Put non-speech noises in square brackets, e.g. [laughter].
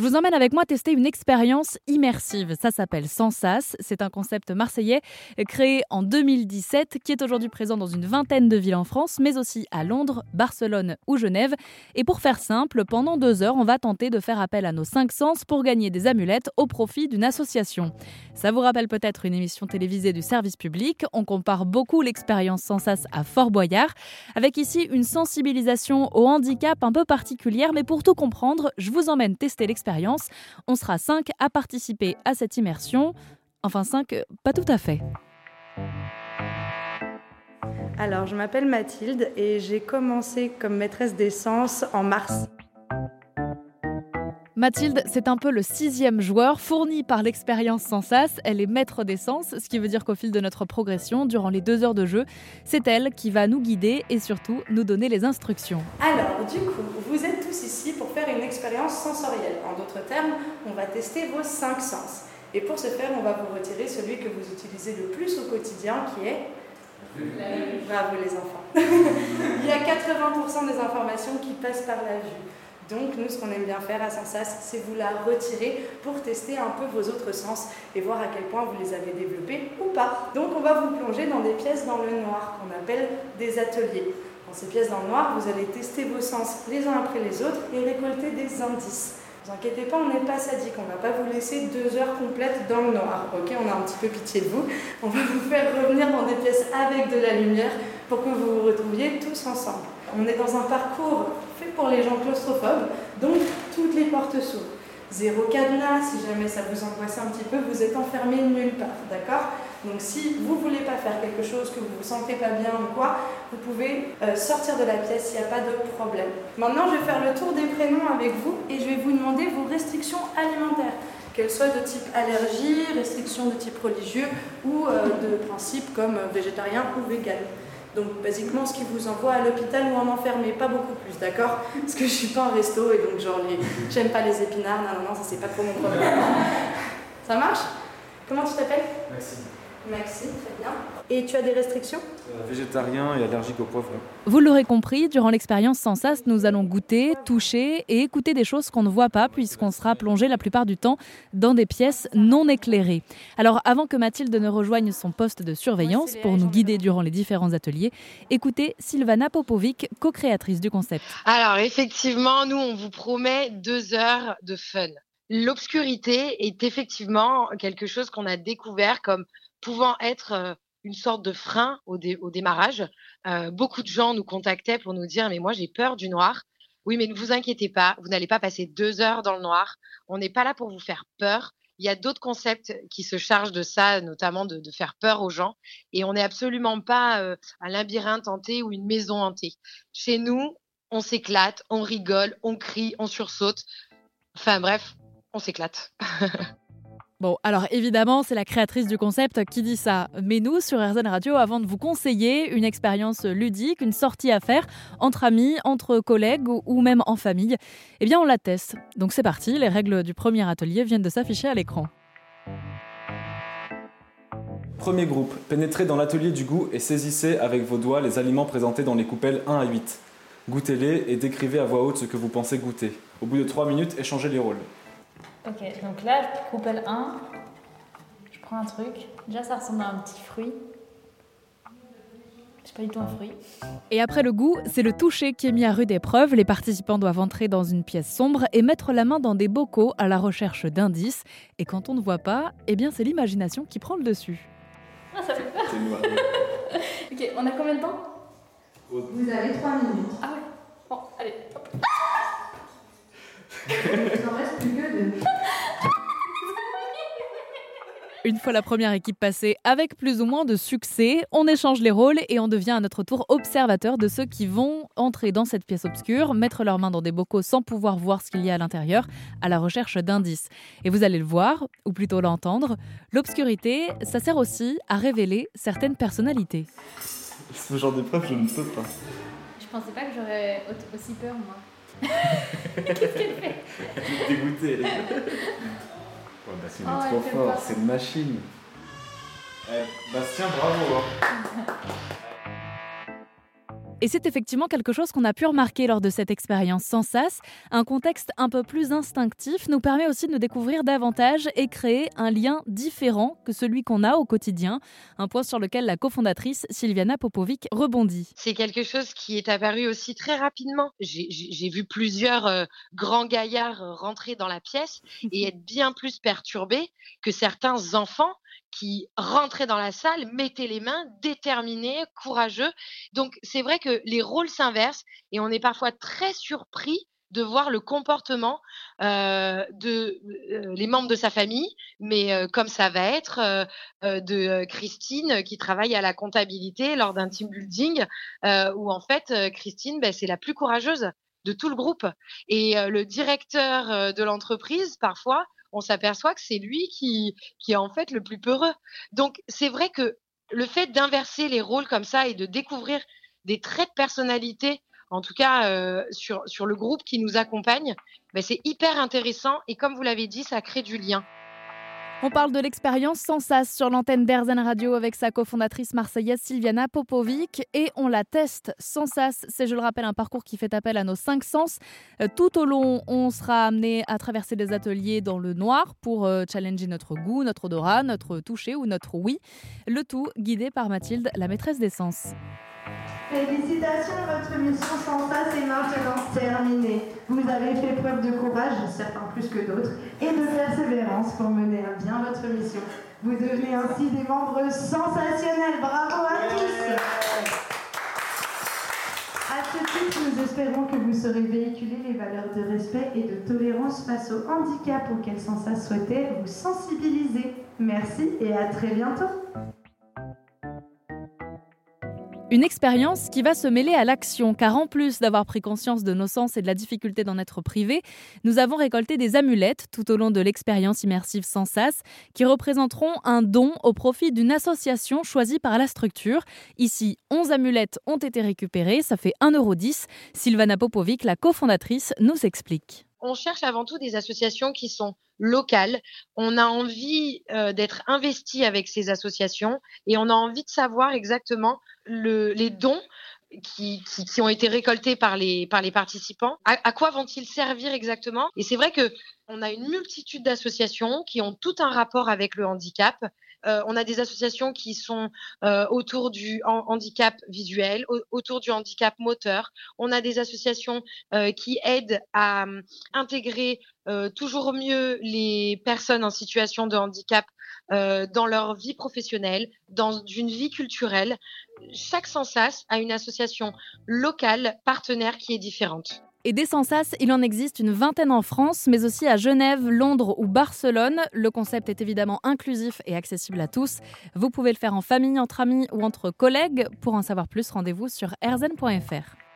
Je vous emmène avec moi tester une expérience immersive. Ça s'appelle Sensas. C'est un concept marseillais créé en 2017 qui est aujourd'hui présent dans une vingtaine de villes en France, mais aussi à Londres, Barcelone ou Genève. Et pour faire simple, pendant deux heures, on va tenter de faire appel à nos cinq sens pour gagner des amulettes au profit d'une association. Ça vous rappelle peut-être une émission télévisée du service public. On compare beaucoup l'expérience Sensas à Fort Boyard, avec ici une sensibilisation au handicap un peu particulière. Mais pour tout comprendre, je vous emmène tester l'expérience. On sera cinq à participer à cette immersion. Enfin cinq, pas tout à fait. Alors, je m'appelle Mathilde et j'ai commencé comme maîtresse d'essence en mars. Mathilde, c'est un peu le sixième joueur fourni par l'expérience Sensas. Elle est maître d'essence, ce qui veut dire qu'au fil de notre progression, durant les deux heures de jeu, c'est elle qui va nous guider et surtout nous donner les instructions. Alors, du coup, vous êtes tous ici pour faire une expérience sensorielle. En d'autres termes, on va tester vos cinq sens. Et pour ce faire, on va vous retirer celui que vous utilisez le plus au quotidien, qui est Bravo les enfants. [laughs] Il y a 80% des informations qui passent par la vue. Donc nous, ce qu'on aime bien faire à Sensas, c'est vous la retirer pour tester un peu vos autres sens et voir à quel point vous les avez développés ou pas. Donc on va vous plonger dans des pièces dans le noir qu'on appelle des ateliers. Dans ces pièces dans le noir, vous allez tester vos sens les uns après les autres et récolter des indices. Ne vous inquiétez pas, on n'est pas sadique, on ne va pas vous laisser deux heures complètes dans le noir. Ok, on a un petit peu pitié de vous. On va vous faire revenir dans des pièces avec de la lumière pour que vous vous retrouviez tous ensemble. On est dans un parcours fait pour les gens claustrophobes, donc toutes les portes s'ouvrent. Zéro cadenas, si jamais ça vous angoisse un petit peu, vous êtes enfermé nulle part, d'accord? Donc si vous ne voulez pas faire quelque chose que vous vous sentez pas bien ou quoi, vous pouvez euh, sortir de la pièce, il n'y a pas de problème. Maintenant, je vais faire le tour des prénoms avec vous et je vais vous demander vos restrictions alimentaires qu'elles soient de type allergie, restrictions de type religieux ou euh, de principe comme euh, végétarien ou vegan. Donc, basiquement, ce qui vous envoie à l'hôpital ou en enfermé, pas beaucoup plus, d'accord? Parce que je suis pas en resto et donc, genre, les... j'aime pas les épinards, non, non, non, ça c'est pas trop mon problème. [laughs] ça marche? Comment tu t'appelles? Maxime. Maxime, très bien. Et tu as des restrictions? Euh, Végétarien et allergique au poivron. Vous l'aurez compris, durant l'expérience Sensas, nous allons goûter, toucher et écouter des choses qu'on ne voit pas puisqu'on sera plongé la plupart du temps dans des pièces non éclairées. Alors avant que Mathilde ne rejoigne son poste de surveillance pour nous guider durant les différents ateliers, écoutez Sylvana Popovic, co-créatrice du concept. Alors effectivement, nous on vous promet deux heures de fun. L'obscurité est effectivement quelque chose qu'on a découvert comme pouvant être une sorte de frein au, démarrage. beaucoup de gens nous contactaient pour nous dire mais moi j'ai peur du noir. Oui, mais ne vous inquiétez pas, vous n'allez pas passer deux heures dans le noir. On n'est pas là pour vous faire peur. Il y a d'autres concepts qui se chargent de ça, notamment de, faire peur aux gens. Et on n'est absolument pas un labyrinthe hanté ou une maison hantée. Chez nous, on s'éclate, on rigole, on crie, on sursaute. Enfin bref, on s'éclate. [laughs] Bon, alors évidemment, c'est la créatrice du concept qui dit ça. Mais nous, sur RZN Radio, avant de vous conseiller une expérience ludique, une sortie à faire entre amis, entre collègues ou même en famille, eh bien on la teste. Donc c'est parti, les règles du premier atelier viennent de s'afficher à l'écran. Premier groupe, pénétrez dans l'atelier du goût et saisissez avec vos doigts les aliments présentés dans les coupelles 1 à 8. Goûtez-les et décrivez à voix haute ce que vous pensez goûter. Au bout de 3 minutes, échangez les rôles. Ok, donc là, coupelle 1, je prends un truc. Déjà, ça ressemble à un petit fruit. C'est pas du tout un fruit. Et après le goût, c'est le toucher qui est mis à rude épreuve. Les participants doivent entrer dans une pièce sombre et mettre la main dans des bocaux à la recherche d'indices. Et quand on ne voit pas, eh bien c'est l'imagination qui prend le dessus. Ah, ça fait peur. C'est noir. Ok, on a combien de temps? Vous avez 3 minutes. Ah ouais. Bon, allez, hop. Il n'en reste plus [laughs] que deux. Une fois la première équipe passée avec plus ou moins de succès, on échange les rôles et on devient à notre tour observateur de ceux qui vont entrer dans cette pièce obscure, mettre leurs mains dans des bocaux sans pouvoir voir ce qu'il y a à l'intérieur, à la recherche d'indices. Et vous allez le voir, ou plutôt l'entendre, l'obscurité, ça sert aussi à révéler certaines personnalités. Ce genre d'épreuve, je ne peux pas. Je pensais pas que j'aurais au- aussi peur, moi. Dégoûté. elle est- Ouais, Bastien, il est Oh, trop elle fait fort, c'est une machine. Eh, Bastien, bravo. hein. [laughs] Et c'est effectivement quelque chose qu'on a pu remarquer lors de cette expérience sans sas. Un contexte un peu plus instinctif nous permet aussi de nous découvrir davantage et créer un lien différent que celui qu'on a au quotidien. Un point sur lequel la cofondatrice Sylviana Popovic rebondit. C'est quelque chose qui est apparu aussi très rapidement. J'ai vu plusieurs euh, grands gaillards rentrer dans la pièce et [laughs] être bien plus perturbés que certains enfants qui rentraient dans la salle, mettaient les mains, déterminés, courageux. Donc c'est vrai que les rôles s'inversent et on est parfois très surpris de voir le comportement euh, de euh, les membres de sa famille, mais euh, comme ça va être de Christine qui travaille à la comptabilité lors d'un team building, où en fait Christine, ben, c'est la plus courageuse de tout le groupe. Et le directeur de l'entreprise, parfois, on s'aperçoit que c'est lui qui, est en fait le plus peureux. Donc c'est vrai que le fait d'inverser les rôles comme ça et de découvrir des traits de personnalité, en tout cas euh, sur, sur le groupe qui nous accompagne, ben c'est hyper intéressant et comme vous l'avez dit, ça crée du lien. On parle de l'expérience sans sas sur l'antenne d'Airzen Radio avec sa cofondatrice marseillaise Sylviana Popovic et on la teste sans sas. C'est, je le rappelle, un parcours qui fait appel à nos cinq sens. Euh, tout au long, on sera amené à traverser des ateliers dans le noir pour euh, challenger notre goût, notre odorat, notre toucher ou notre oui. Le tout guidé par Mathilde, la maîtresse des sens. Votre mission Vous avez fait preuve de courage, certains plus que d'autres, et de persévérance pour mener à bien votre mission. Vous devenez ainsi des membres sensationnels. Bravo à tous À ce titre, nous espérons que vous saurez véhiculer les valeurs de respect et de tolérance face au handicap auquel Sansa souhaitait vous sensibiliser. Merci et à très bientôt une expérience qui va se mêler à l'action, car en plus d'avoir pris conscience de nos sens et de la difficulté d'en être privé, nous avons récolté des amulettes tout au long de l'expérience immersive sans sas, qui représenteront un don au profit d'une association choisie par la structure. Ici, 11 amulettes ont été récupérées, ça fait 1,10€. Sylvana Popovic, la cofondatrice, nous explique on cherche avant tout des associations qui sont locales. On a envie euh, d'être investi avec ces associations et on a envie de savoir exactement les dons qui, ont été récoltés par les, par les participants. À, quoi vont-ils servir exactement? Et c'est vrai que on a une multitude d'associations qui ont tout un rapport avec le handicap. Euh, on a des associations qui sont euh, autour du handicap visuel, autour du handicap moteur. On a des associations euh, qui aident à intégrer toujours mieux les personnes en situation de handicap dans leur vie professionnelle, dans une vie culturelle. Chaque Sensas a une association locale partenaire qui est différente. Et des Sensas, il en existe une vingtaine en France, mais aussi à Genève, Londres ou Barcelone. Le concept est évidemment inclusif et accessible à tous. Vous pouvez le faire en famille, entre amis ou entre collègues. Pour en savoir plus, rendez-vous sur erzen.fr.